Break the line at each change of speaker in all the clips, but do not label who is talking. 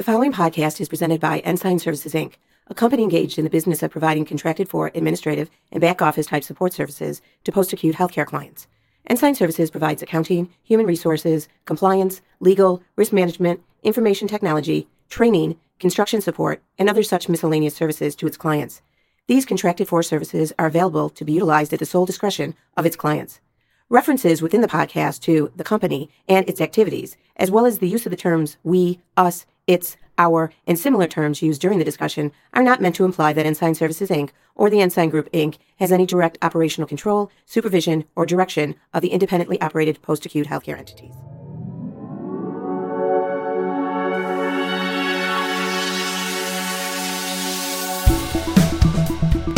The following podcast is presented by Ensign Services Inc., a company engaged in the business of providing contracted for administrative and back office type support services to post acute healthcare clients. Ensign Services provides accounting, human resources, compliance, legal, risk management, information technology, training, construction support, and other such miscellaneous services to its clients. These contracted for services are available to be utilized at the sole discretion of its clients. References within the podcast to the company and its activities, as well as the use of the terms we, us, its, our, and similar terms used during the discussion, are not meant to imply that Ensign Services Inc. or the Ensign Group Inc. has any direct operational control, supervision, or direction of the independently operated post acute healthcare entities.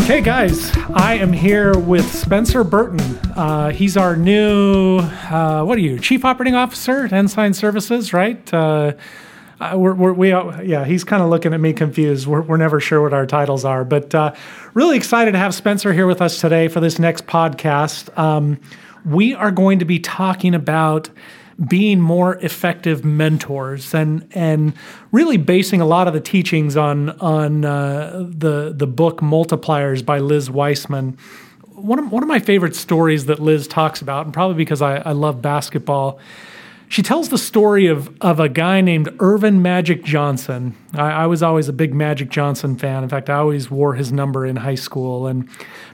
Hey guys, I am here with Spencer Burton. Uh, he's our new, uh, what are you, Chief Operating Officer at Ensign Services, right? Uh, uh we're, we're, we yeah, he's kind of looking at me confused. We're, we're never sure what our titles are, but uh, really excited to have Spencer here with us today for this next podcast. Um, we are going to be talking about being more effective mentors and and really basing a lot of the teachings on on uh, the the book Multipliers by Liz Wiseman. One of, one of my favorite stories that Liz talks about, and probably because I, I love basketball, she tells the story of, of a guy named Earvin Magic Johnson. I, I, was always a big Magic Johnson fan. In fact, I always wore his number in high school. And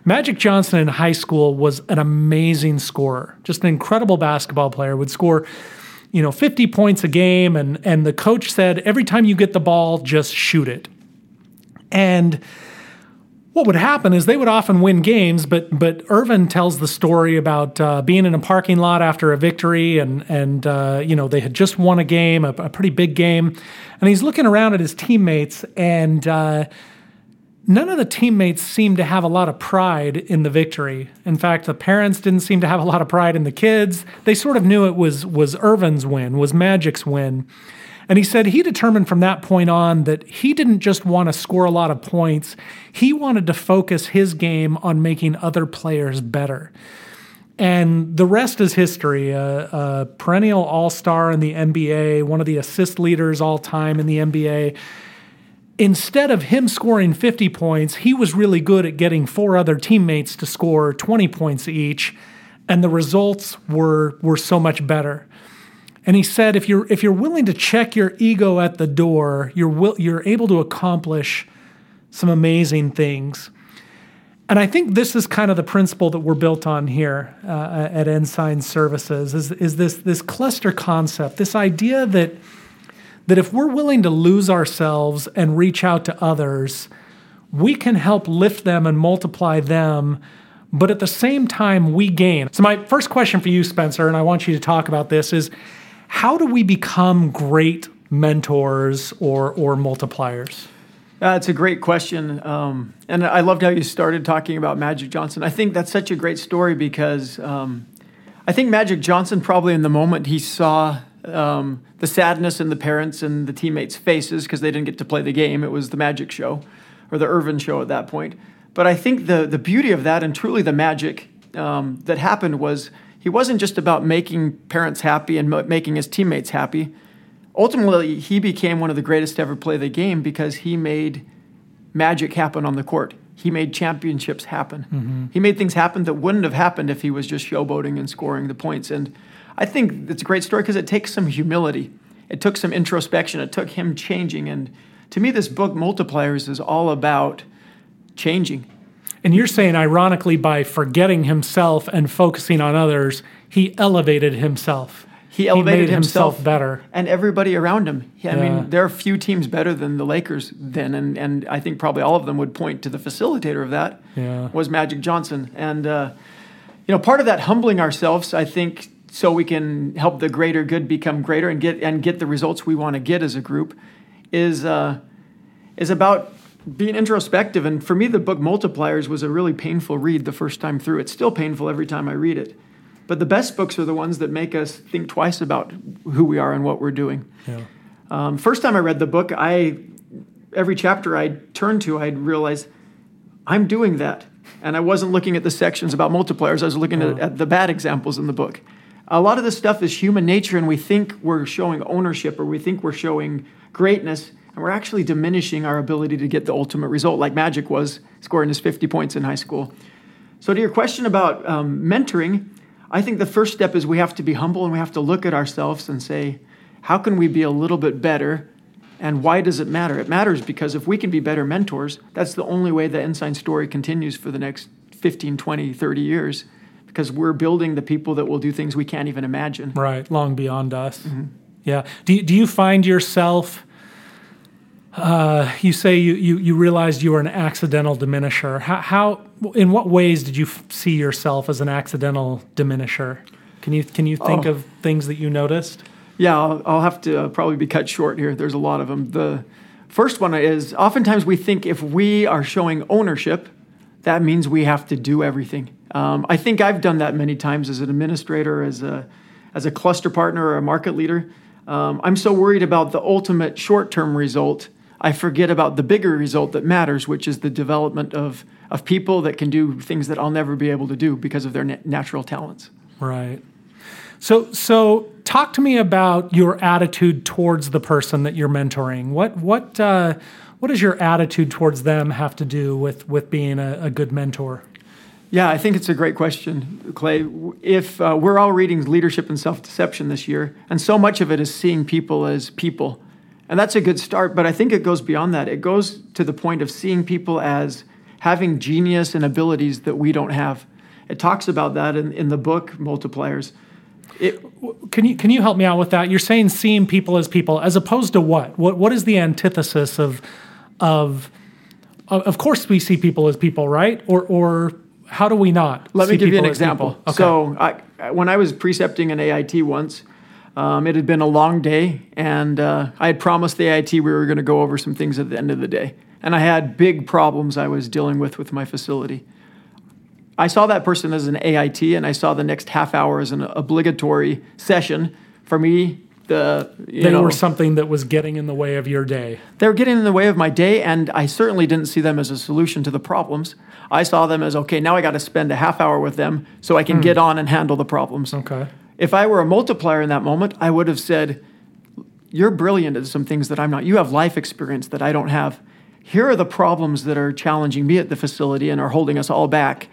Magic Johnson in high school was an amazing scorer, just an incredible basketball player, would score you know 50 points a game and and the coach said every time you get the ball just shoot it and what would happen is they would often win games, but but Earvin tells the story about uh, being in a parking lot after a victory, and and uh, you know they had just won a game, a, a, pretty big game, and he's looking around at his teammates, and uh, none of the teammates seemed to have a lot of pride in the victory. In fact, the parents didn't seem to have a lot of pride in the kids. They sort of knew it was was Earvin's win, was Magic's win. And he said he determined from that point on that he didn't just want to score a lot of points, he wanted to focus his game on making other players better. And the rest is history. A, a perennial all star in the NBA, one of the assist leaders all time in the NBA. Instead of him scoring 50 points, he was really good at getting four other teammates to score 20 points each, and the results were, were so much better. And he said, if you're if you're willing to check your ego at the door, you're will, you're able to accomplish some amazing things. And I think this is kind of the principle that we're built on here uh, at Ensign Services is, is this, this cluster concept, this idea that, that if we're willing to lose ourselves and reach out to others, we can help lift them and multiply them, but at the same time, we gain. So, my first question for you, Spencer, and I want you to talk about this is how do we become great mentors or, or multipliers?
That's uh, a great question. Um, and I loved how you started talking about Magic Johnson. I think that's such a great story because um, I think Magic Johnson, probably in the moment he saw um, the sadness in the parents and the teammates' faces because they didn't get to play the game, it was the Magic show or the Earvin show at that point. But I think the, the beauty of that and truly the magic um, that happened was he wasn't just about making parents happy and making his teammates happy. Ultimately, he became one of the greatest to ever play the game because he made magic happen on the court. He made championships happen. Mm-hmm. He made things happen that wouldn't have happened if he was just showboating and scoring the points. And I think it's a great story because it takes some humility. It took some introspection. It took him changing. And to me, this book, Multipliers, is all about changing.
And you're saying, ironically, by forgetting himself and focusing on others, he elevated himself.
He elevated
he
himself,
himself, better,
and everybody around him. I yeah. mean, there are few teams better than the Lakers then, and and I think probably all of them would point to the facilitator of that yeah. was Magic Johnson. And uh, you know, part of that humbling ourselves, I think, so we can help the greater good become greater and get and get the results we want to get as a group, is uh, is about being introspective. And for me, the book Multipliers was a really painful read the first time through. It's still painful every time I read it. But the best books are the ones that make us think twice about who we are and what we're doing. Yeah. Um, first time I read the book, I every chapter I turned to, I'd realize I'm doing that. And I wasn't looking at the sections about multipliers. I was looking at, at, the bad examples in the book. a lot of this stuff is human nature, and we think we're showing ownership or we think we're showing greatness, and we're actually diminishing our ability to get the ultimate result, like Magic was scoring his 50 points in high school. So, to your question about um, mentoring, I think the first step is we have to be humble and we have to look at ourselves and say, how can we be a little bit better? And why does it matter? It matters because if we can be better mentors, that's the only way the Ensign story continues for the next 15, 20, 30 years because we're building the people that will do things we can't even imagine.
Right, long beyond us. Mm-hmm. Yeah. Do do you find yourself? Uh, you say you, you, you realized you were an accidental diminisher. How, how in what ways did you f- see yourself as an accidental diminisher? Can you can you think oh. of things that you noticed?
Yeah, I'll, I'll have to uh, probably be cut short here. There's a lot of them. The first one is oftentimes we think if we are showing ownership, that means we have to do everything. Um, I think I've done that many times as an administrator, as a as a cluster partner or a market leader. Um, I'm so worried about the ultimate short-term result, I forget about the bigger result that matters, which is the development of of people that can do things that I'll never be able to do because of their na- natural talents.
Right. So so talk to me about your attitude towards the person that you're mentoring. What what uh, what does your attitude towards them have to do with with being a, a good mentor?
Yeah, I think it's a great question, Clay. If uh, we're all reading Leadership and Self Deception this year, and so much of it is seeing people as people, and that's a good start, but I think it goes beyond that. It goes to the point of seeing people as having genius and abilities that we don't have. It talks about that in, in the book Multipliers.
It, can you can you help me out with that? You're saying seeing people as people, as opposed to what? What what is the antithesis of of of course we see people as people, right? Or or how do we not?
Let me give you an example. Okay. So, I, when I was precepting an AIT once, um, it had been a long day, and uh, I had promised the AIT we were going to go over some things at the end of the day. And I had big problems I was dealing with with my facility. I saw that person as an AIT, and I saw the next half hour as an obligatory session for me the
they know, were something that was getting in the way of your day.
They were getting in the way of my day, and I certainly didn't see them as a solution to the problems. I saw them as okay, now I got to spend a half hour with them so I can mm. get on and handle the problems.
Okay.
If I were a multiplier in that moment, I would have said, "You're brilliant at some things that I'm not. You have life experience that I don't have. Here are the problems that are challenging me at the facility and are holding us all back.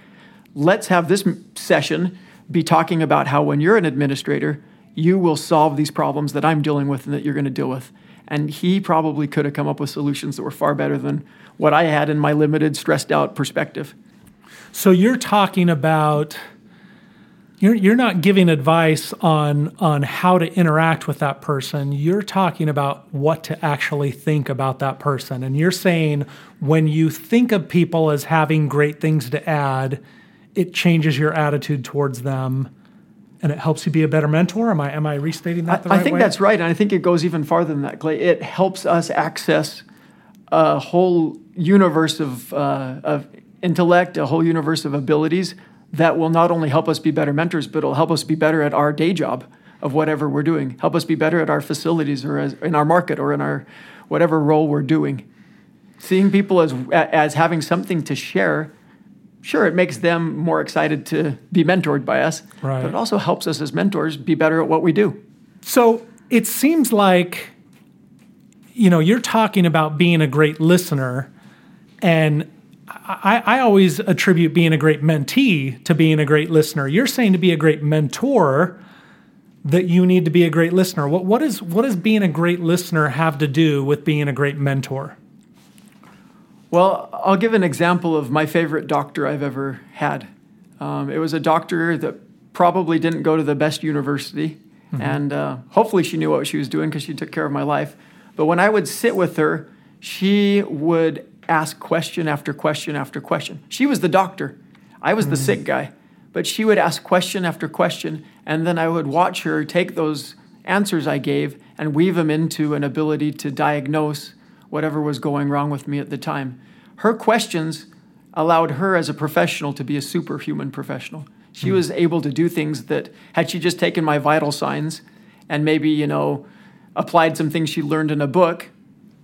Let's have this session." Be talking about how when you're an administrator, you will solve these problems that I'm dealing with and that you're going to deal with. And he probably could have come up with solutions that were far better than what I had in my limited, stressed out perspective.
So you're talking about you're you're not giving advice on on how to interact with that person. You're talking about what to actually think about that person. And you're saying when you think of people as having great things to add, it changes your attitude towards them and it helps you be a better mentor. Am I am I restating that?
I,
right
I, think
way?
that's right, and I think it goes even farther than that, Clay. It helps us access a whole universe of uh, of intellect, a whole universe of abilities that will not only help us be better mentors, but it'll help us be better at our day job of whatever we're doing. Help us be better at our facilities or as, in our market or in our whatever role we're doing. Seeing people as as having something to share sure, it makes them more excited to be mentored by us, right. but it also helps us as mentors be better at what we do.
So it seems like, you know, you're talking about being a great listener, and I, I always attribute being a great mentee to being a great listener. You're saying to be a great mentor that you need to be a great listener. What, what, is, what does being a great listener have to do with being a great mentor?
Well, I'll give an example of my favorite doctor I've ever had. Um, it was a doctor that probably didn't go to the best university, mm-hmm. and uh, hopefully she knew what she was doing because she took care of my life. But when I would sit with her, she would ask question after question after question. She was the doctor, I was the sick guy, but she would ask question after question, and then I would watch her take those answers I gave and weave them into an ability to diagnose whatever was going wrong with me at the time. Her questions allowed her as a professional to be a superhuman professional. She mm was able to do things that, had she just taken my vital signs and maybe, you know, applied some things she learned in a book,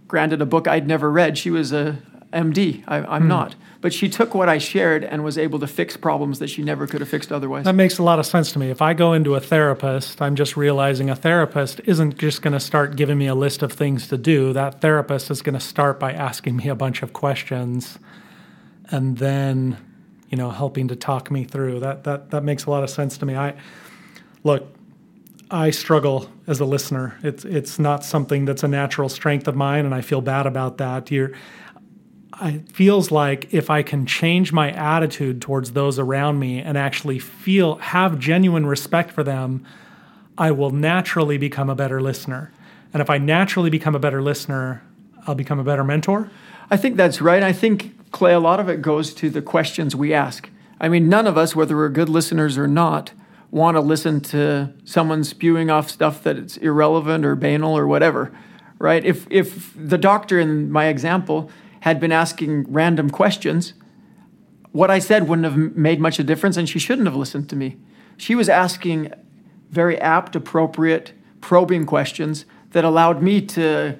granted a book I'd never read, she was a, MD. I, I'm hmm. not. But she took what I shared and was able to fix problems that she never could have fixed otherwise.
That makes a lot of sense to me. If I go into a therapist, I'm just realizing a therapist isn't just going to start giving me a list of things to do. That therapist is going to start by asking me a bunch of questions and then, you know, helping to talk me through. That that that makes a lot of sense to me. I look, I struggle as a listener. It's it's not something that's a natural strength of mine and I feel bad about that. You're it feels like if I can change my attitude towards those around me and actually feel have genuine respect for them, I will naturally become a better listener. And if I naturally become a better listener, I'll become a better mentor.
I think that's right. I think Clay, a lot of it goes to the questions we ask. I mean, none of us, whether we're good listeners or not, want to listen to someone spewing off stuff that it's irrelevant or banal or whatever, right? If if the doctor in my example had been asking random questions, what I said wouldn't have made much of a difference, and she shouldn't have listened to me. She was asking very apt, appropriate, probing questions that allowed me to,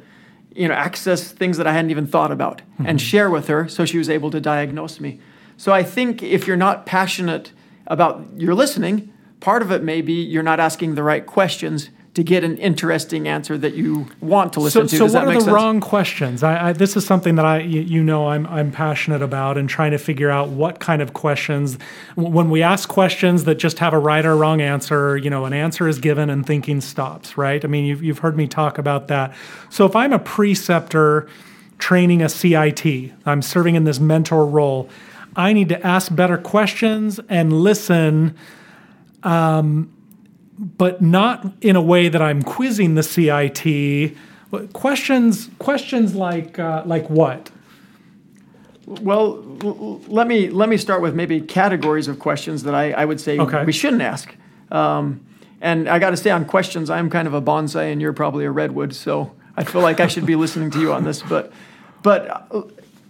you know, access things that I hadn't even thought about mm-hmm. and share with her, so she was able to diagnose me. So I think if you're not passionate about your listening, part of it may be you're not asking the right questions to get an interesting answer that you want to listen
so,
to.
So, what are the sense? wrong questions? I, I, this is something that I, you know, I'm I'm passionate about, and trying to figure out what kind of questions. When we ask questions that just have a right or wrong answer, you know, an answer is given and thinking stops. Right? I mean, you've you've heard me talk about that. So, if I'm a preceptor training a CIT, I'm serving in this mentor role. I need to ask better questions and listen. Um, but not in a way that I'm quizzing the CIT. Questions, questions like uh, like what?
Well, let me let me start with maybe categories of questions that I, I would say okay. we shouldn't ask. Um, and I got to say on questions, I'm kind of a bonsai, and you're probably a redwood, so I feel like I should be listening to you on this. But but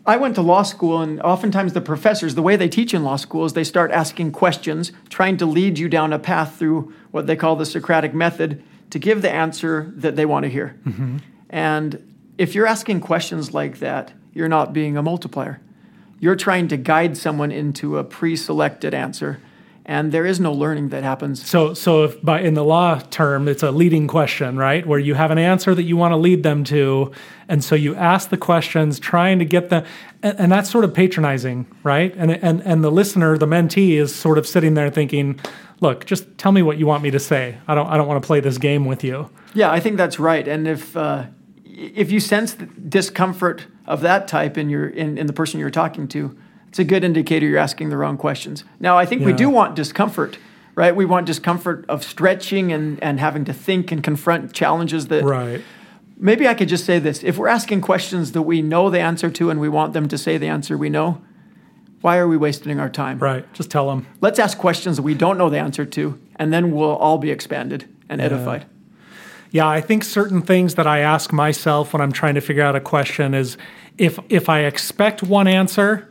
I went to law school, and oftentimes the professors, the way they teach in law school is they start asking questions, trying to lead you down a path through what they call the Socratic method to give the answer that they want to hear. Mm-hmm. And if you're asking questions like that, you're not being a multiplier. You're trying to guide someone into a pre selected answer and there is no learning that happens.
So, so if by in the law term, it's a leading question, right, where you have an answer that you want to lead them to, and so you ask the questions, trying to get them, and, and that's sort of patronizing, right? And and and the listener, the mentee, is sort of sitting there thinking, "Look, just tell me what you want me to say. I don't I don't want to play this game with you."
Yeah, I think that's right. And if uh, if you sense discomfort of that type in your in, in the person you're talking to it's a good indicator you're asking the wrong questions. Now, I think yeah. we do want discomfort, right? We want discomfort of stretching and, and having to think and confront challenges that.
Right.
Maybe I could just say this. If we're asking questions that we know the answer to and we want them to say the answer we know, why are we wasting our time?
Right. Just tell them.
Let's ask questions that we don't know the answer to, and then we'll all be expanded and edified.
Yeah, I think certain things that I ask myself when I'm trying to figure out a question is if if I expect one answer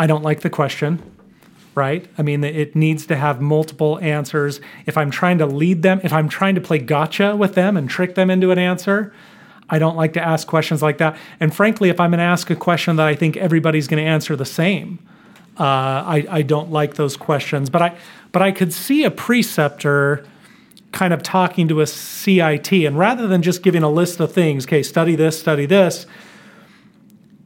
I don't like the question, right? I mean, it needs to have multiple answers. If I'm trying to lead them, if I'm trying to play gotcha with them and trick them into an answer, I don't like to ask questions like that. And frankly, if I'm going to ask a question that I think everybody's going to answer the same, uh, I, I don't like those questions. But I, but I could see a preceptor kind of talking to a CIT, and rather than just giving a list of things, okay, study this, study this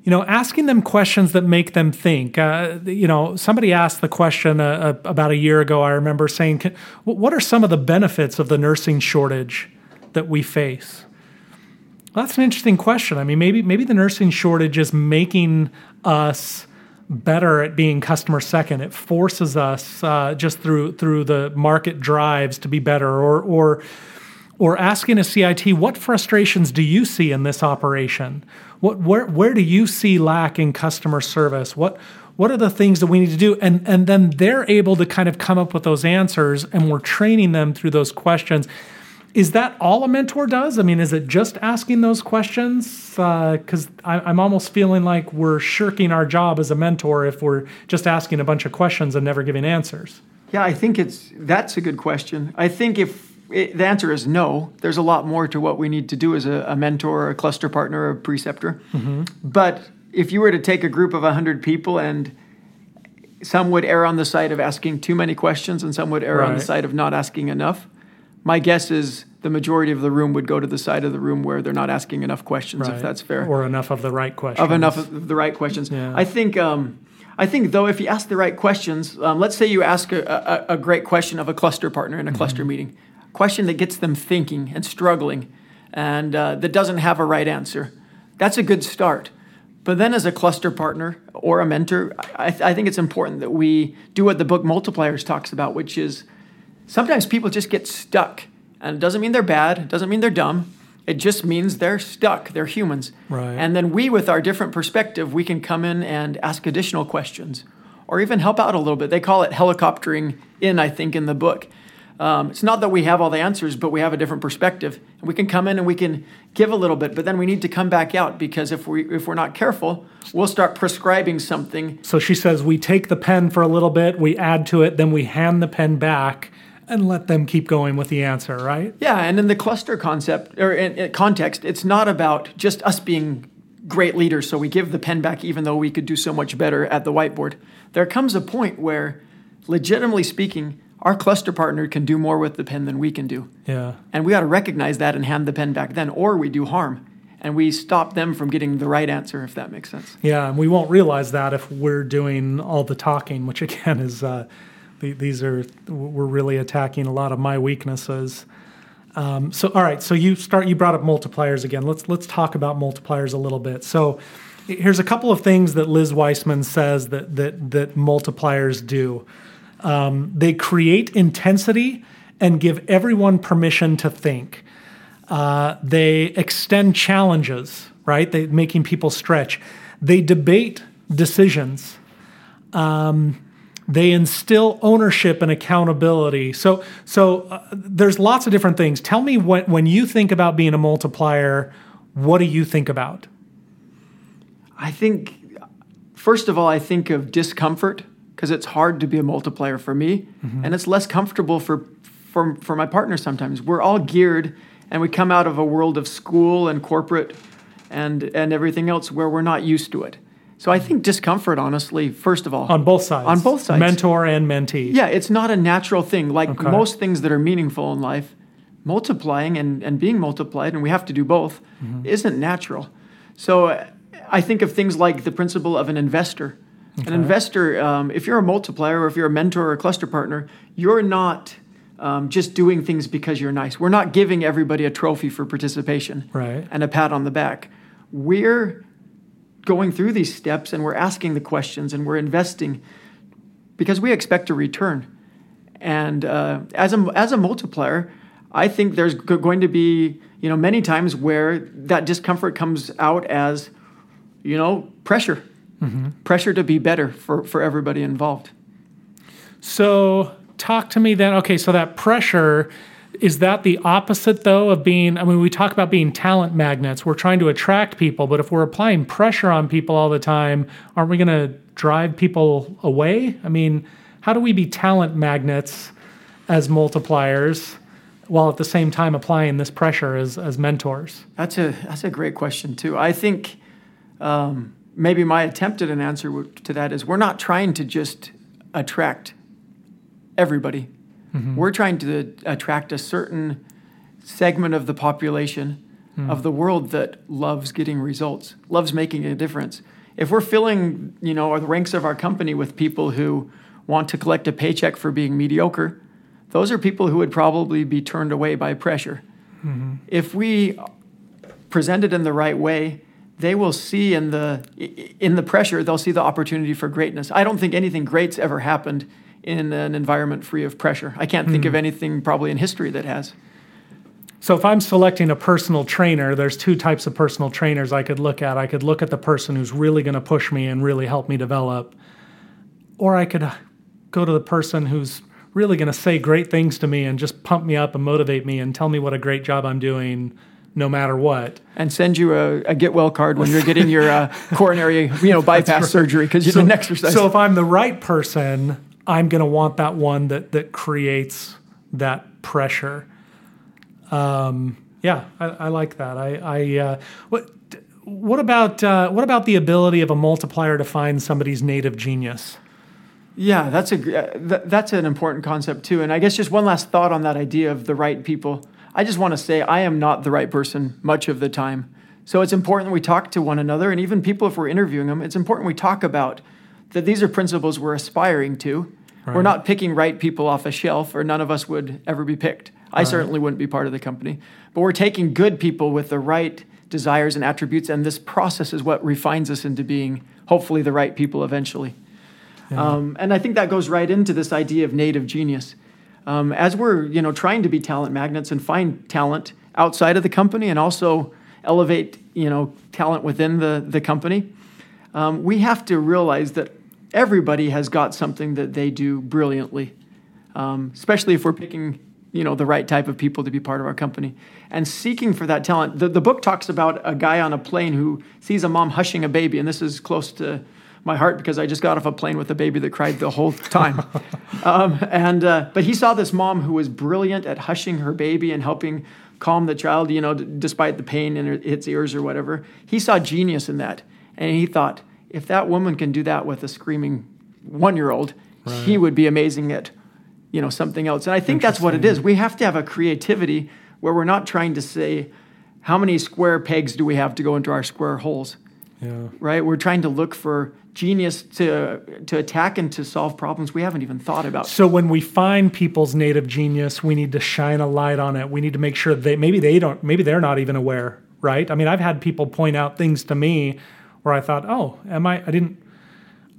you know, asking them questions that make them think. Uh, you know, somebody asked the question uh, uh about a year ago. I remember saying, "What are some of the benefits of the nursing shortage that we face?" Well, that's an interesting question. I mean, maybe maybe the nursing shortage is making us better at being customer second. It forces us uh, just through through the market drives to be better, or or or asking a CIT, what frustrations do you see in this operation? What, where, where do you see lack in customer service? What, what are the things that we need to do? And, and then they're able to kind of come up with those answers, and we're training them through those questions. Is that all a mentor does? I mean, is it just asking those questions? Because uh, I'm almost feeling like we're shirking our job as a mentor if we're just asking a bunch of questions and never giving answers.
Yeah, I think it's that's a good question. I think if it, the answer is no. There's a lot more to what we need to do as a, a mentor, a cluster partner, a preceptor. Mm-hmm. But if you were to take a group of 100 people and some would err on the side of asking too many questions and some would err on the side of not asking enough, my guess is the majority of the room would go to the side of the room where they're not asking enough questions,
Right.
if that's fair.
Or enough of the right questions.
of enough of the right questions.
Yeah.
I think. Um, I think though, if you ask the right questions, um, let's say you ask a, a, a great question of a cluster partner in a cluster meeting, question that gets them thinking and struggling, and uh, that doesn't have a right answer. That's a good start. But then, as a cluster partner or a mentor, I, I think it's important that we do what the book Multipliers talks about, which is sometimes people just get stuck. And it doesn't mean they're bad, it doesn't mean they're dumb. It just means they're stuck. They're humans.
Right.
And then we, with our different perspective, we can come in and ask additional questions or even help out a little bit. They call it helicoptering in, I think, in the book. Um, it's not that we have all the answers, but we have a different perspective. And we can come in and we can give a little bit, but then we need to come back out because if, we, if we're not careful, we'll start prescribing something
So she says we take the pen for a little bit, we add to it, then we hand the pen back and let them keep going with the answer, right?
Yeah, and in the cluster concept or in, in context, it's not about just us being great leaders, so we give the pen back even though we could do so much better at the whiteboard. There comes a point where, legitimately speaking, our cluster partner can do more with the pen than we can do.
Yeah.
And we got to recognize that and hand the pen back then, or we do harm. And we stop them from getting the right answer, if that makes sense.
Yeah, and we won't realize that if we're doing all the talking, which again is uh, these are we're really attacking a lot of my weaknesses. Um, so all right, so you start you brought up multipliers again. Let's let's talk about multipliers a little bit. So here's a couple of things that Liz Wiseman says that that that multipliers do. Um, they create intensity and give everyone permission to think. Uh, they extend challenges, right? They making people stretch. They debate decisions. Um, they instill ownership and accountability. So, so uh, there's lots of different things. Tell me when when you think about being a multiplier, what do you think about?
I think, first of all, I think of discomfort because it's hard to be a multiplier for me, mm-hmm. and it's less comfortable for, for for my partner. Sometimes we're all geared, and we come out of a world of school and corporate, and and everything else where we're not used to it. So I think discomfort, honestly, first of all,
On both sides.
On both sides.
Mentor and mentee.
yeah, it's not a natural thing. Like
Okay.
most things that are meaningful in life, multiplying and, and being multiplied, and we have to do both, mm-hmm. isn't natural. So I think of things like the principle of an investor. An investor, um, if you're a multiplier or if you're a mentor or a cluster partner, you're not um, just doing things because you're nice. We're not giving everybody a trophy for participation
Right.
and a pat on the back. We're going through these steps and we're asking the questions and we're investing because we expect a return. And uh, as a as a multiplier, I think there's go- going to be you know many times where that discomfort comes out as you know pressure, pressure to be better for for everybody involved.
So talk to me then. Okay, so that pressure is that the opposite though of being? I mean, we talk about being talent magnets. We're trying to attract people, but if we're applying pressure on people all the time, aren't we going to drive people away? I mean, how do we be talent magnets as multipliers while at the same time applying this pressure as as mentors?
That's a that's a great question too. I think um, maybe my attempt at an answer to that is we're not trying to just attract everybody. Mm-hmm. We're trying to attract a certain segment of the population mm. of the world that loves getting results, loves making a difference. If we're filling, you know, the ranks of our company with people who want to collect a paycheck for being mediocre, those are people who would probably be turned away by pressure. Mm-hmm. If we present it in the right way, they will see in the in the pressure, they'll see the opportunity for greatness. I don't think anything great's ever happened in an environment free of pressure. I can't think of anything probably in history that has.
So if I'm selecting a personal trainer, there's two types of personal trainers I could look at. I could look at the person who's really going to push me and really help me develop, or I could uh, go to the person who's really going to say great things to me and just pump me up and motivate me and tell me what a great job I'm doing no matter what.
And send you a, a get well card when you're getting your uh, coronary, you know, bypass surgery because you didn't exercise.
So if I'm the right person, I'm going to want that one that that creates that pressure. Um, yeah, I, I like that. I, I uh, what what about uh, what about the ability of a multiplier to find somebody's native genius?
Yeah, that's a that's an important concept too. And I guess just one last thought on that idea of the right people. I just want to say I am not the right person much of the time. So it's important that we talk to one another, and even people if we're interviewing them, it's important we talk about that these are principles we're aspiring to. Right. We're not picking right people off a shelf, or none of us would ever be picked. I right. certainly wouldn't be part of the company. But we're taking good people with the right desires and attributes, and this process is what refines us into being hopefully the right people eventually. Yeah. Um, and I think that goes right into this idea of native genius. Um, as we're you know trying to be talent magnets and find talent outside of the company and also elevate you know talent within the, the company, um, we have to realize that everybody has got something that they do brilliantly, um, especially if we're picking you know the right type of people to be part of our company. And seeking for that talent the, the book talks about a guy on a plane who sees a mom hushing a baby and this is close to my heart because i just got off a plane with a baby that cried the whole time um, and uh, but he saw this mom who was brilliant at hushing her baby and helping calm the child you know d- despite the pain in its ears or whatever he saw genius in that and he thought if that woman can do that with a screaming one year old right. he would be amazing at you know something else. And I think that's what it is. We have to have a creativity where we're not trying to say how many square pegs do we have to go into our square holes. Yeah. Right? We're trying to look for genius to to attack and to solve problems we haven't even thought about.
So when we find people's native genius, we need to shine a light on it. We need to make sure they maybe they don't maybe they're not even aware, right? I mean, I've had people point out things to me where I thought, "Oh, am I I didn't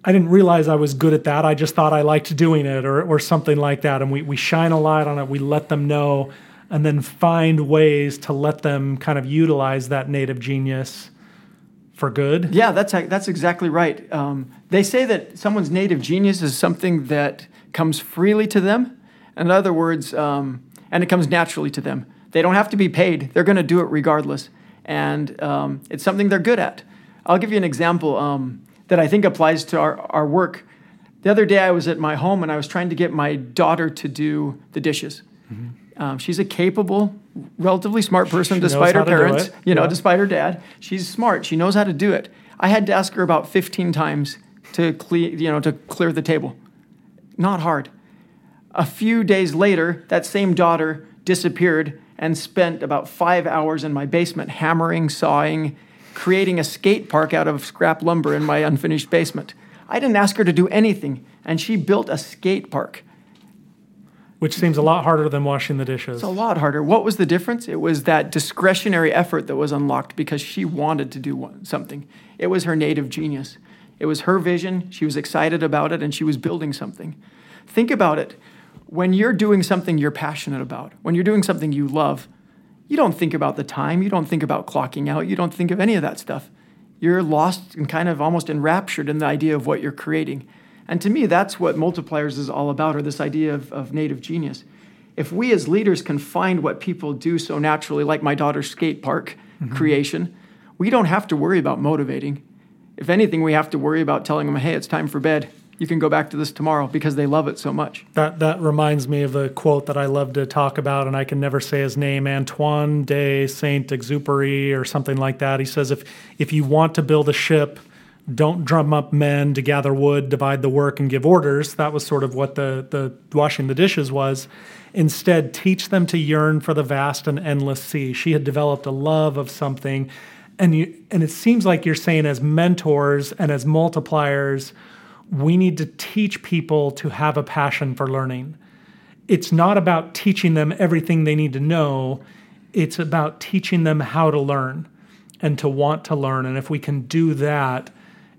I didn't realize I was good at that. I just thought I liked doing it or, or something like that. And we, we shine a light on it, we let them know, and then find ways to let them kind of utilize that native genius for good.
Yeah, that's, that's exactly right. Um, they say that someone's native genius is something that comes freely to them. In other words, um, and it comes naturally to them. They don't have to be paid, they're going to do it regardless. And um, it's something they're good at. I'll give you an example. Um, that I think applies to our, our work. The other day I was at my home and I was trying to get my daughter to do the dishes. Mm-hmm. Um, she's a capable, relatively smart person, she despite her parents. You know, yeah. despite her dad, she's smart. She knows how to do it. I had to ask her about 15 times to clear, you know, to clear the table. Not hard. A few days later, that same daughter disappeared and spent about five hours in my basement hammering, sawing, creating a skate park out of scrap lumber in my unfinished basement. I didn't ask her to do anything, and she built a skate park.
Which seems a lot harder than washing the dishes.
It's a lot harder. What was the difference? It was that discretionary effort that was unlocked because she wanted to do something. It was her native genius. It was her vision. She was excited about it, and she was building something. Think about it. When you're doing something you're passionate about, when you're doing something you love, you don't think about the time. You don't think about clocking out. You don't think of any of that stuff. You're lost and kind of almost enraptured in the idea of what you're creating. And to me, that's what multipliers is all about, or this idea of, of native genius. If we as leaders can find what people do so naturally, like my daughter's skate park mm-hmm. creation, we don't have to worry about motivating. If anything, we have to worry about telling them, hey, it's time for bed you can go back to this tomorrow because they love it so much.
That that reminds me of a quote that I love to talk about, and I can never say his name, Antoine de Saint Exupéry or something like that. He says, if if you want to build a ship, don't drum up men to gather wood, divide the work, and give orders. That was sort of what the the washing the dishes was. Instead, teach them to yearn for the vast and endless sea. She had developed a love of something, and you and it seems like you're saying as mentors and as multipliers we need to teach people to have a passion for learning. It's not about teaching them everything they need to know, it's about teaching them how to learn and to want to learn. And if we can do that,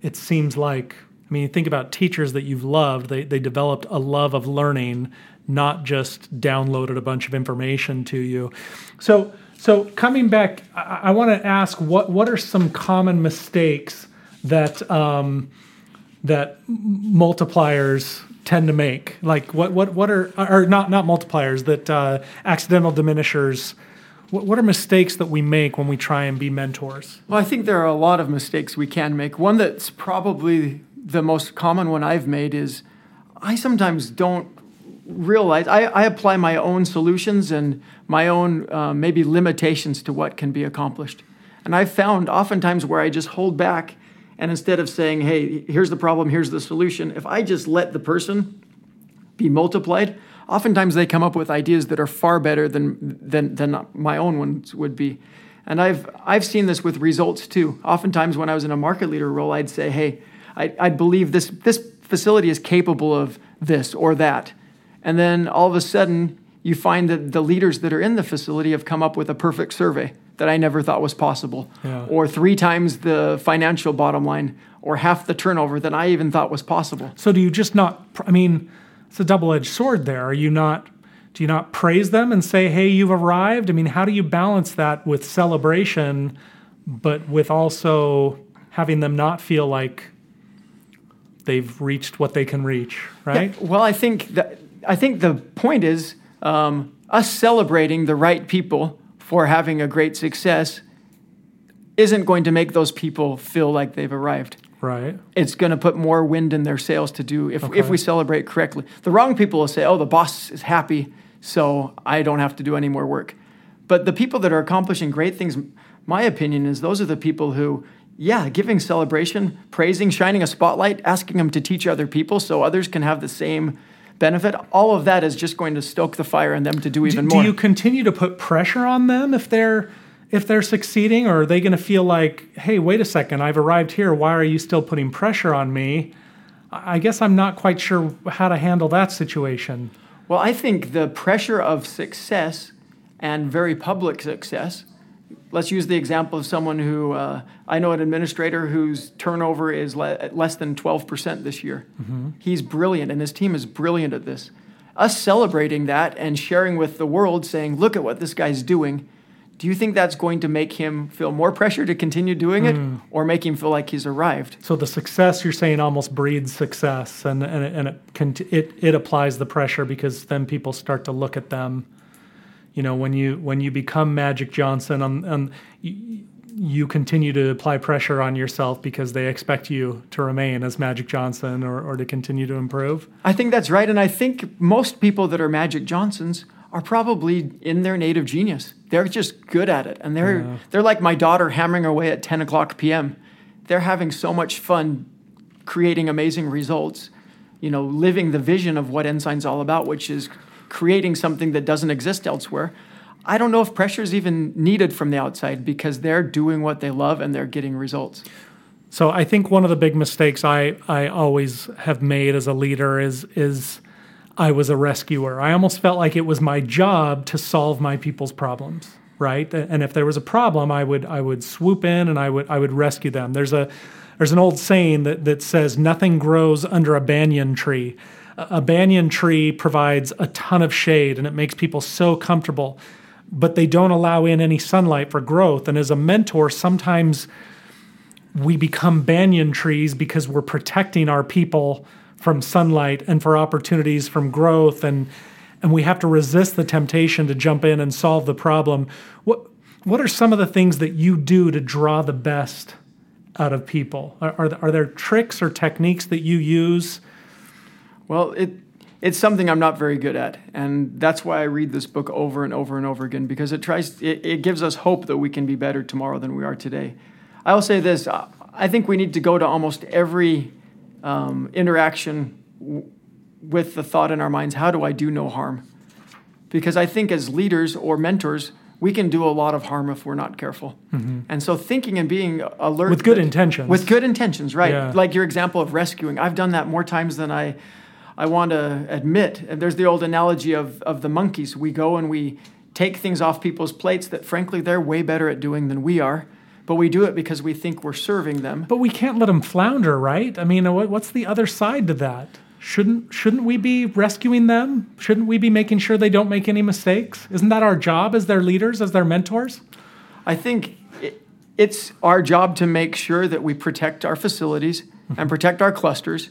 it seems like, I mean, think about teachers that you've loved, they, they developed a love of learning, not just downloaded a bunch of information to you. So, so coming back, I, I want to ask what, what are some common mistakes that, um, that multipliers tend to make? Like what what what are or not not multipliers that uh, accidental diminishers? What, are mistakes that we make when we try and be mentors?
Well, I think there are a lot of mistakes we can make. One that's probably the most common one I've made is I sometimes don't realize I, I apply my own solutions and my own uh, maybe limitations to what can be accomplished. And I've found oftentimes where I just hold back and instead of saying, hey, here's the problem, here's the solution, if I just let the person be multiplied, oftentimes they come up with ideas that are far better than, than, than my own ones would be. And I've, I've seen this with results too. Oftentimes, when I was in a market leader role, I'd say, hey, I, I believe this, this facility is capable of this or that. And then all of a sudden, you find that the leaders that are in the facility have come up with a perfect survey that I never thought was possible, yeah. or three times the financial bottom line, or half the turnover that I even thought was possible.
So, do you just not? I mean, it's a double-edged sword. There, are you not? Do you not praise them and say, "Hey, you've arrived"? I mean, how do you balance that with celebration, but with also having them not feel like they've reached what they can reach? Right.
Yeah, well, I think that I think the point is um, us celebrating the right people for having a great success isn't going to make those people feel like they've arrived.
Right.
It's going to put more wind in their sails to do if, okay. if we celebrate correctly. The wrong people will say, oh, the boss is happy, so I don't have to do any more work. But the people that are accomplishing great things, my opinion is those are the people who, yeah, giving celebration, praising, shining a spotlight, asking them to teach other people so others can have the same benefit, all of that is just going to stoke the fire in them to do even
do,
more.
Do you continue to put pressure on them if they're if they're succeeding, or are they going to feel like, hey, wait a second, I've arrived here. Why are you still putting pressure on me? I guess I'm not quite sure how to handle that situation.
Well, I think the pressure of success and very public success let's use the example of someone who uh, I know an administrator whose turnover is le- less than 12% this year. Mm-hmm. He's brilliant, and his team is brilliant at this. Us celebrating that and sharing with the world, saying, look at what this guy's doing. Do you think that's going to make him feel more pressure to continue doing it mm. or make him feel like he's arrived?
So the success you're saying almost breeds success and, and, and it, it, it applies the pressure because then people start to look at them you know when you when you become Magic Johnson and, and you, you continue to apply pressure on yourself because they expect you to remain as Magic Johnson or, or to continue to improve.
I think that's right. And I think most people that are Magic Johnsons are probably in their native genius. They're just good at it. And they're, yeah. they're like my daughter hammering away at 10 o'clock p.m. They're having so much fun creating amazing results, you know, living the vision of what Ensign's all about, which is creating something that doesn't exist elsewhere. I don't know if pressure is even needed from the outside because they're doing what they love and they're getting results.
So I think one of the big mistakes I, I always have made as a leader is is I was a rescuer. I almost felt like it was my job to solve my people's problems, right? And if there was a problem, I would I would swoop in and I would I would rescue them. There's a there's an old saying that that says nothing grows under a banyan tree a banyan tree provides a ton of shade and it makes people so comfortable, but they don't allow in any sunlight for growth. And as a mentor, sometimes we become banyan trees because we're protecting our people from sunlight and for opportunities from growth and and we have to resist the temptation to jump in and solve the problem. What what are some of the things that you do to draw the best out of people? Are, are, are there tricks or techniques that you use
well, it it's something I'm not very good at, and that's why I read this book over and over and over again because it tries it, it gives us hope that we can be better tomorrow than we are today. I will say this: I think we need to go to almost every um, interaction w- with the thought in our minds, "How do I do no harm?" Because I think as leaders or mentors, we can do a lot of harm if we're not careful. Mm-hmm. And so thinking and being alert
with good that, intentions.
With good intentions, right? Yeah. Like your example of rescuing. I've done that more times than I I want to admit. And there's the old analogy of, of the monkeys. We go and we take things off people's plates that, frankly, they're way better at doing than we are. But we do it because we think we're serving them.
But we can't let them flounder, right? I mean, what's the other side to that? Shouldn't shouldn't we be rescuing them? Shouldn't we be making sure they don't make any mistakes? Isn't that our job as their leaders, as their mentors?
I think it's our job to make sure that we protect our facilities and protect our clusters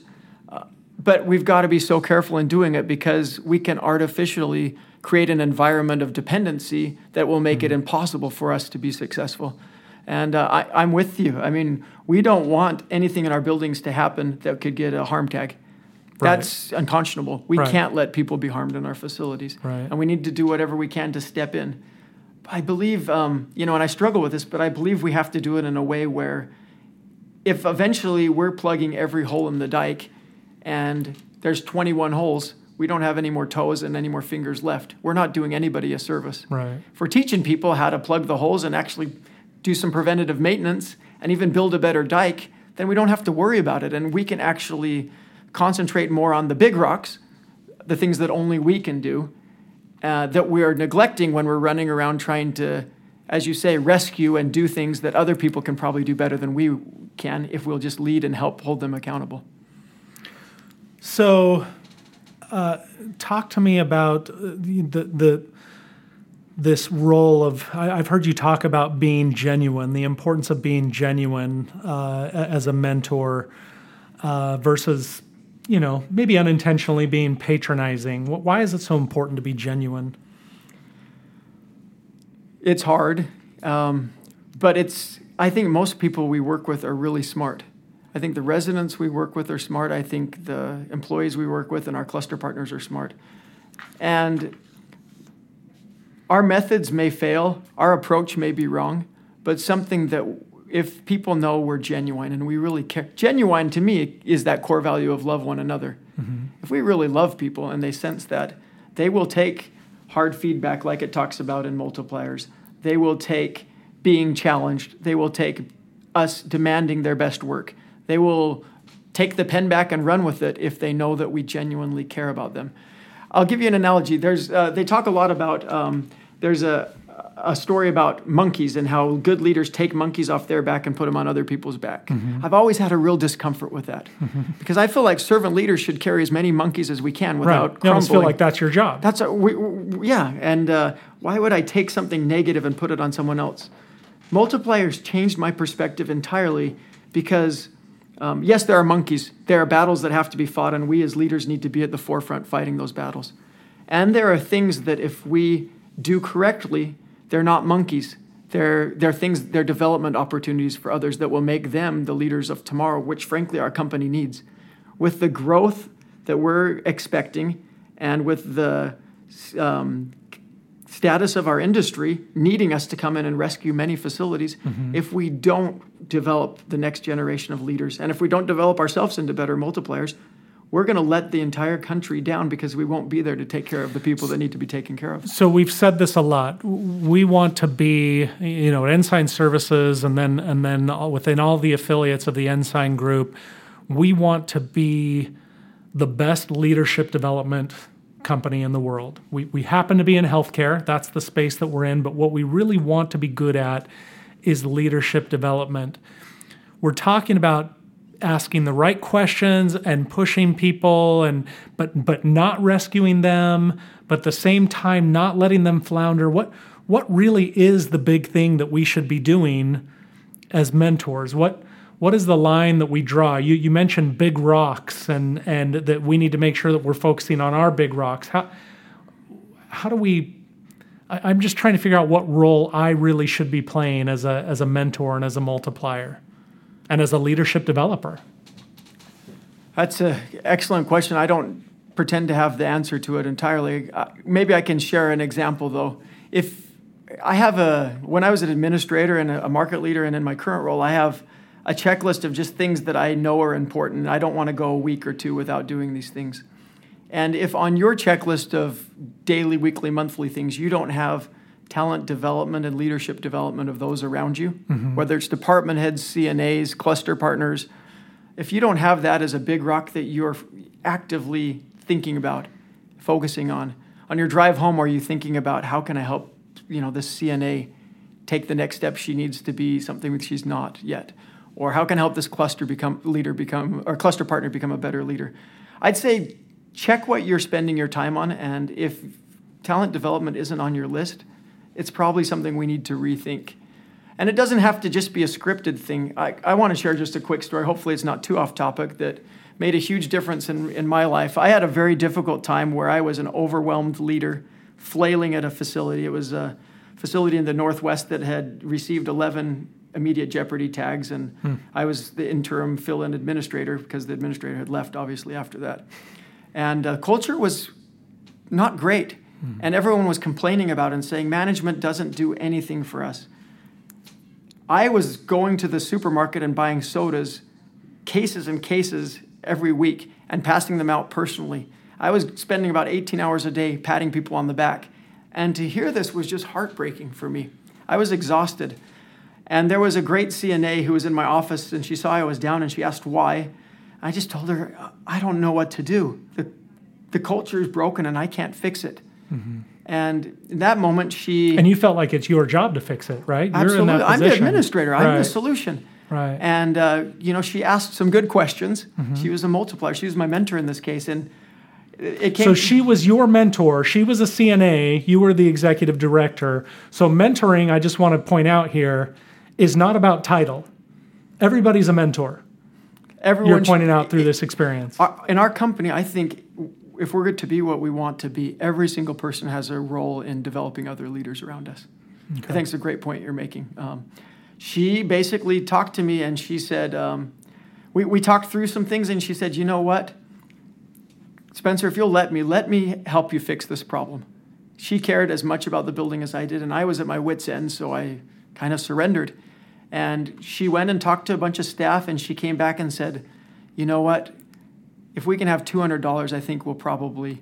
but we've got to be so careful in doing it because we can artificially create an environment of dependency that will make mm-hmm. it impossible for us to be successful. And uh, I, am with you. I mean, we don't want anything in our buildings to happen that could get a harm tag. Right. That's unconscionable. We right. can't let people be harmed in our facilities.
Right.
And we need to do whatever we can to step in. I believe, um, you know, and I struggle with this, but I believe we have to do it in a way where if eventually we're plugging every hole in the dike and there's 21 holes, we don't have any more toes and any more fingers left. We're not doing anybody a service.
Right.
If we're teaching people how to plug the holes and actually do some preventative maintenance and even build a better dike, then we don't have to worry about it. And we can actually concentrate more on the big rocks, the things that only we can do, uh, that we are neglecting when we're running around trying to, as you say, rescue and do things that other people can probably do better than we can if we'll just lead and help hold them accountable.
So, uh, talk to me about the, the this role of I, have heard you talk about being genuine, the importance of being genuine uh, as a mentor uh, versus you know maybe unintentionally being patronizing. Why is it so important to be genuine?
It's hard, um, but it's. I think most people we work with are really smart. I think the residents we work with are smart. I think the employees we work with and our cluster partners are smart. And our methods may fail, our approach may be wrong, but something that if people know we're genuine and we really care, genuine to me is that core value of love one another. Mm-hmm. If we really love people and they sense that, they will take hard feedback like it talks about in multipliers. They will take being challenged. They will take us demanding their best work. They will take the pen back and run with it if they know that we genuinely care about them. I'll give you an analogy. There's uh, they talk a lot about um, there's a a story about monkeys and how good leaders take monkeys off their back and put them on other people's back. Mm-hmm. I've always had a real discomfort with that mm-hmm. because I feel like servant leaders should carry as many monkeys as we can without right.
You almost feel like that's your job.
That's a, we, we, yeah, and uh, why would I take something negative and put it on someone else? Multipliers changed my perspective entirely because um, yes, there are monkeys. There are battles that have to be fought, and we as leaders need to be at the forefront fighting those battles. And there are things that if we do correctly, they're not monkeys. They're, they're things, they're development opportunities for others that will make them the leaders of tomorrow, which frankly our company needs. With the growth that we're expecting and with the um, status of our industry needing us to come in and rescue many facilities mm-hmm. if we don't develop the next generation of leaders and if we don't develop ourselves into better multipliers we're going to let the entire country down because we won't be there to take care of the people that need to be taken care of.
So we've said this a lot. We want to be, you know, at Ensign Services and then and then within all the affiliates of the Ensign Group, we want to be the best leadership development company in the world. We, we happen to be in healthcare, that's the space that we're in, but what we really want to be good at is leadership development. We're talking about asking the right questions and pushing people and but but not rescuing them but at the same time not letting them flounder what what really is the big thing that we should be doing as mentors what what is the line that we draw? You, you mentioned big rocks and, and that we need to make sure that we're focusing on our big rocks. How, how do we? I, I'm just trying to figure out what role I really should be playing as a, as a mentor and as a multiplier and as a leadership developer.
That's an excellent question. I don't pretend to have the answer to it entirely. Uh, maybe I can share an example though. If I have a, when I was an administrator and a market leader, and in my current role, I have a checklist of just things that I know are important. I don't want to go a week or two without doing these things. And if on your checklist of daily, weekly, monthly things, you don't have talent development and leadership development of those around you, mm-hmm. whether it's department heads, CNAs, cluster partners, if you don't have that as a big rock that you're actively thinking about, focusing on, on your drive home, are you thinking about how can I help, you know, this CNA take the next step she needs to be something that she's not yet? Or how can I help this cluster become leader become or cluster partner become a better leader? I'd say check what you're spending your time on and if talent development isn't on your list it's probably something we need to rethink. And it doesn't have to just be a scripted thing. I, I want to share just a quick story. Hopefully it's not too off topic that made a huge difference in, in my life. I had a very difficult time where i was an overwhelmed leader flailing at a facility. It was a facility in the northwest that had received 11 immediate jeopardy tags, and hmm. I was the interim fill-in administrator because the administrator had left, obviously after that. And uh, culture was not great. Mm-hmm. And everyone was complaining about it and saying management doesn't do anything for us. I was going to the supermarket and buying sodas, cases and cases every week, and passing them out personally. I was spending about 18 hours a day patting people on the back. And to hear this was just heartbreaking for me. I was exhausted. And there was a great CNA who was in my office, and she saw I was down and she asked why. I just told her, I don't know what to do. The, the culture is broken and I can't fix it. Mm-hmm. And in that moment, she.
And you felt like it's your job to fix it, right?
Absolutely. I'm the administrator, I'm the solution.
Right.
And, uh, you know, she asked some good questions. Mm-hmm. She was a multiplier. She was my mentor in this case. And it came.
So she was your mentor. She was a CNA. You were the executive director. So mentoring, I just want to point out here, is not about title. Everybody's a mentor. Everyone You're pointing out through this experience.
In our company, I think if we're good to be what we want to be, every single person has a role in developing other leaders around us. Okay. I think it's a great point you're making. Um, she basically talked to me and she said, um, we, we talked through some things and she said, you know what? Spencer, if you'll let me, let me help you fix this problem. She cared as much about the building as I did, and I was at my wits' end, so I kind of surrendered. And she went and talked to a bunch of staff, and she came back and said, You know what? If we can have $200, I think we'll probably,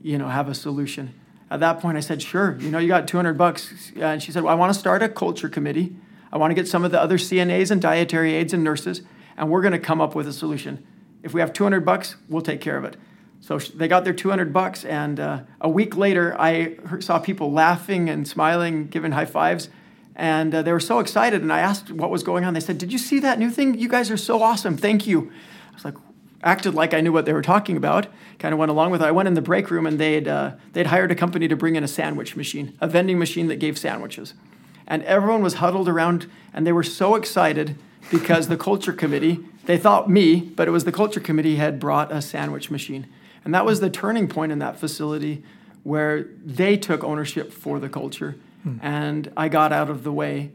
you know, have a solution. At that point, I said, Sure, you know, you got 200 bucks. And she said, well, I want to start a culture committee. I want to get some of the other CNAs and dietary aides and nurses, and we're going to come up with a solution. If we have 200 bucks, we'll take care of it. So they got their 200 bucks, and uh, a week later, I saw people laughing and smiling, giving high fives, and uh, they were so excited. And I asked what was going on. They said, "Did you see that new thing? You guys are so awesome! Thank you." I was like, acted like I knew what they were talking about. Kind of went along with it. I went in the break room, and they'd uh, they'd hired a company to bring in a sandwich machine, a vending machine that gave sandwiches, and everyone was huddled around, and they were so excited because the culture committee. They thought me, but it was the culture committee had brought a sandwich machine. And that was the turning point in that facility where they took ownership for the culture. Hmm. And I got out of the way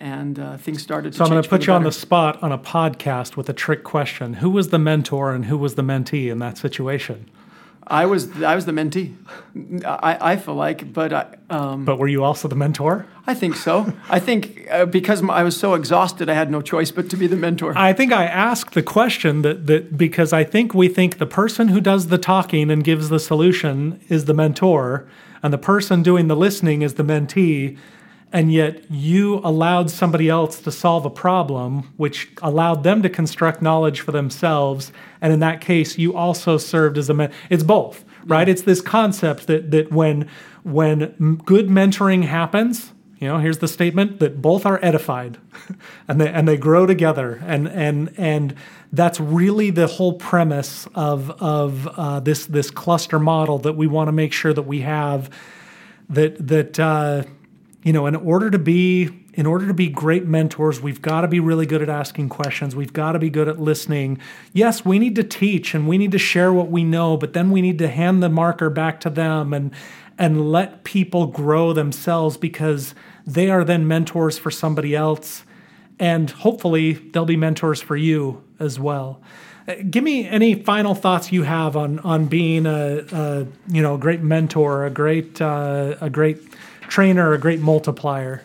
and uh, things started to change.
so I'm
going
to put you on the spot on a podcast with a trick question. Who was the mentor and who was the mentee in that situation?
I was I was the mentee. I, I feel like, but I, um,
but were you also the mentor?
I think so. I think uh, because I was so exhausted, I had no choice but to be the mentor.
I think I asked the question that that because I think we think the person who does the talking and gives the solution is the mentor, and the person doing the listening is the mentee and yet you allowed somebody else to solve a problem which allowed them to construct knowledge for themselves and in that case you also served as a men- it's both right yeah. it's this concept that that when when good mentoring happens you know here's the statement that both are edified and they and they grow together and and and that's really the whole premise of of uh, this this cluster model that we want to make sure that we have that that uh, you know, in order to be in order to be great mentors, we've got to be really good at asking questions. We've got to be good at listening. Yes, we need to teach and we need to share what we know, but then we need to hand the marker back to them and and let people grow themselves because they are then mentors for somebody else and hopefully they'll be mentors for you as well. Uh, give me any final thoughts you have on on being a, a you know a great mentor, a great uh, a great trainer, a great multiplier?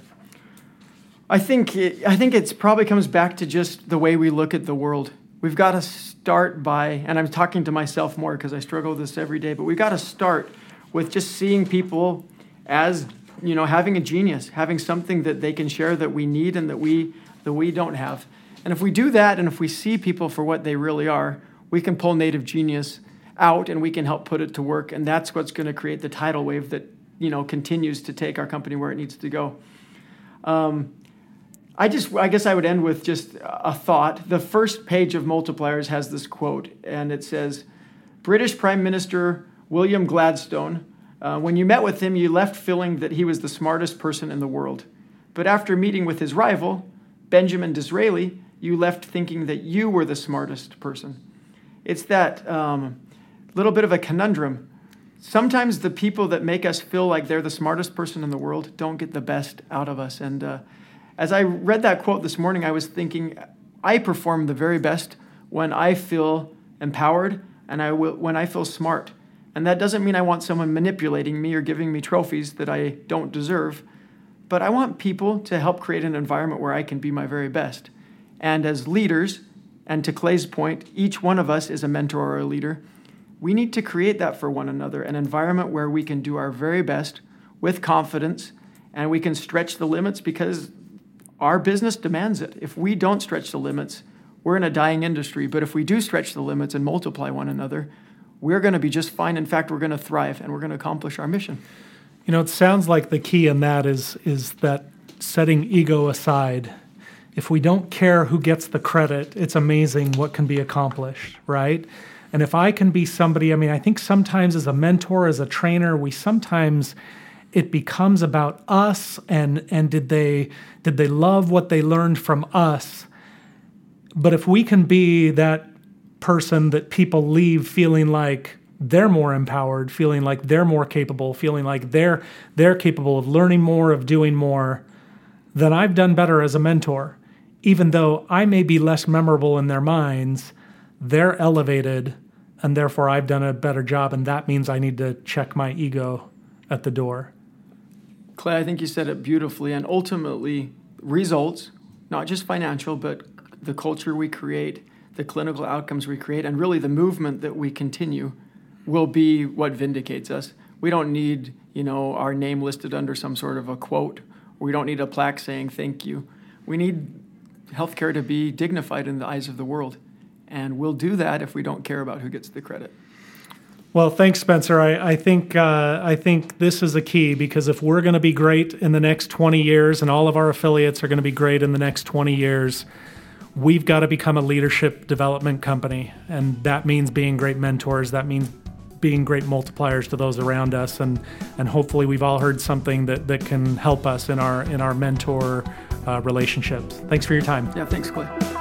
I think it, I think it's probably comes back to just the way we look at the world. We've got to start by, and I'm talking to myself more because I struggle with this every day, but we've got to start with just seeing people as you know having a genius, having something that they can share that we need and that we that we don't have. And if we do that, and if we see people for what they really are, we can pull native genius out and we can help put it to work. And that's what's going to create the tidal wave that you know continues to take our company where it needs to go. Um, I just I guess I would end with just a thought. The first page of Multipliers has this quote, and it says, "British Prime Minister William Gladstone." Uh, when you met with him, you left feeling that he was the smartest person in the world. But after meeting with his rival, Benjamin Disraeli, you left thinking that you were the smartest person. It's that um, little bit of a conundrum sometimes the people that make us feel like they're the smartest person in the world don't get the best out of us. And uh, as I read that quote this morning, I was thinking, I perform the very best when I feel empowered and I will, when I feel smart. And that doesn't mean I want someone manipulating me or giving me trophies that I don't deserve, but I want people to help create an environment where I can be my very best. And as leaders, and to Clay's point, each one of us is a mentor or a leader. We need to create that for one another an environment where we can do our very best with confidence and we can stretch the limits because our business demands it. If we don't stretch the limits, we're in a dying industry. But if we do stretch the limits and multiply one another, we're going to be just fine. In fact, we're going to thrive and we're going to accomplish our mission.
You know, it sounds like the key in that is is that setting ego aside. If we don't care who gets the credit, it's amazing what can be accomplished, right? And if I can be somebody, I mean, I think sometimes as a mentor, as a trainer, we sometimes it becomes about us and and did they did they love what they learned from us but if we can be that person that people leave feeling like they're more empowered feeling like they're more capable feeling like they're they're capable of learning more of doing more then I've done better as a mentor even though I may be less memorable in their minds they're elevated and therefore I've done a better job and that means I need to check my ego at the door
Clay, I think you said it beautifully. And ultimately, results, not just financial, but the culture we create, the clinical outcomes we create, and really the movement that we continue will be what vindicates us. We don't need, you know, our name listed under some sort of a quote. We don't need a plaque saying thank you. We need healthcare to be dignified in the eyes of the world. And we'll do that if we don't care about who gets the credit.
Well, thanks, Spencer. I, I think uh, I think this is a key because if we're going to be great in the next 20 years, and all of our affiliates are going to be great in the next 20 years, we've got to become a leadership development company, and that means being great mentors. That means being great multipliers to those around us, and and hopefully we've all heard something that that can help us in our in our mentor uh, relationships. Thanks for your time.
Yeah, thanks, Clay.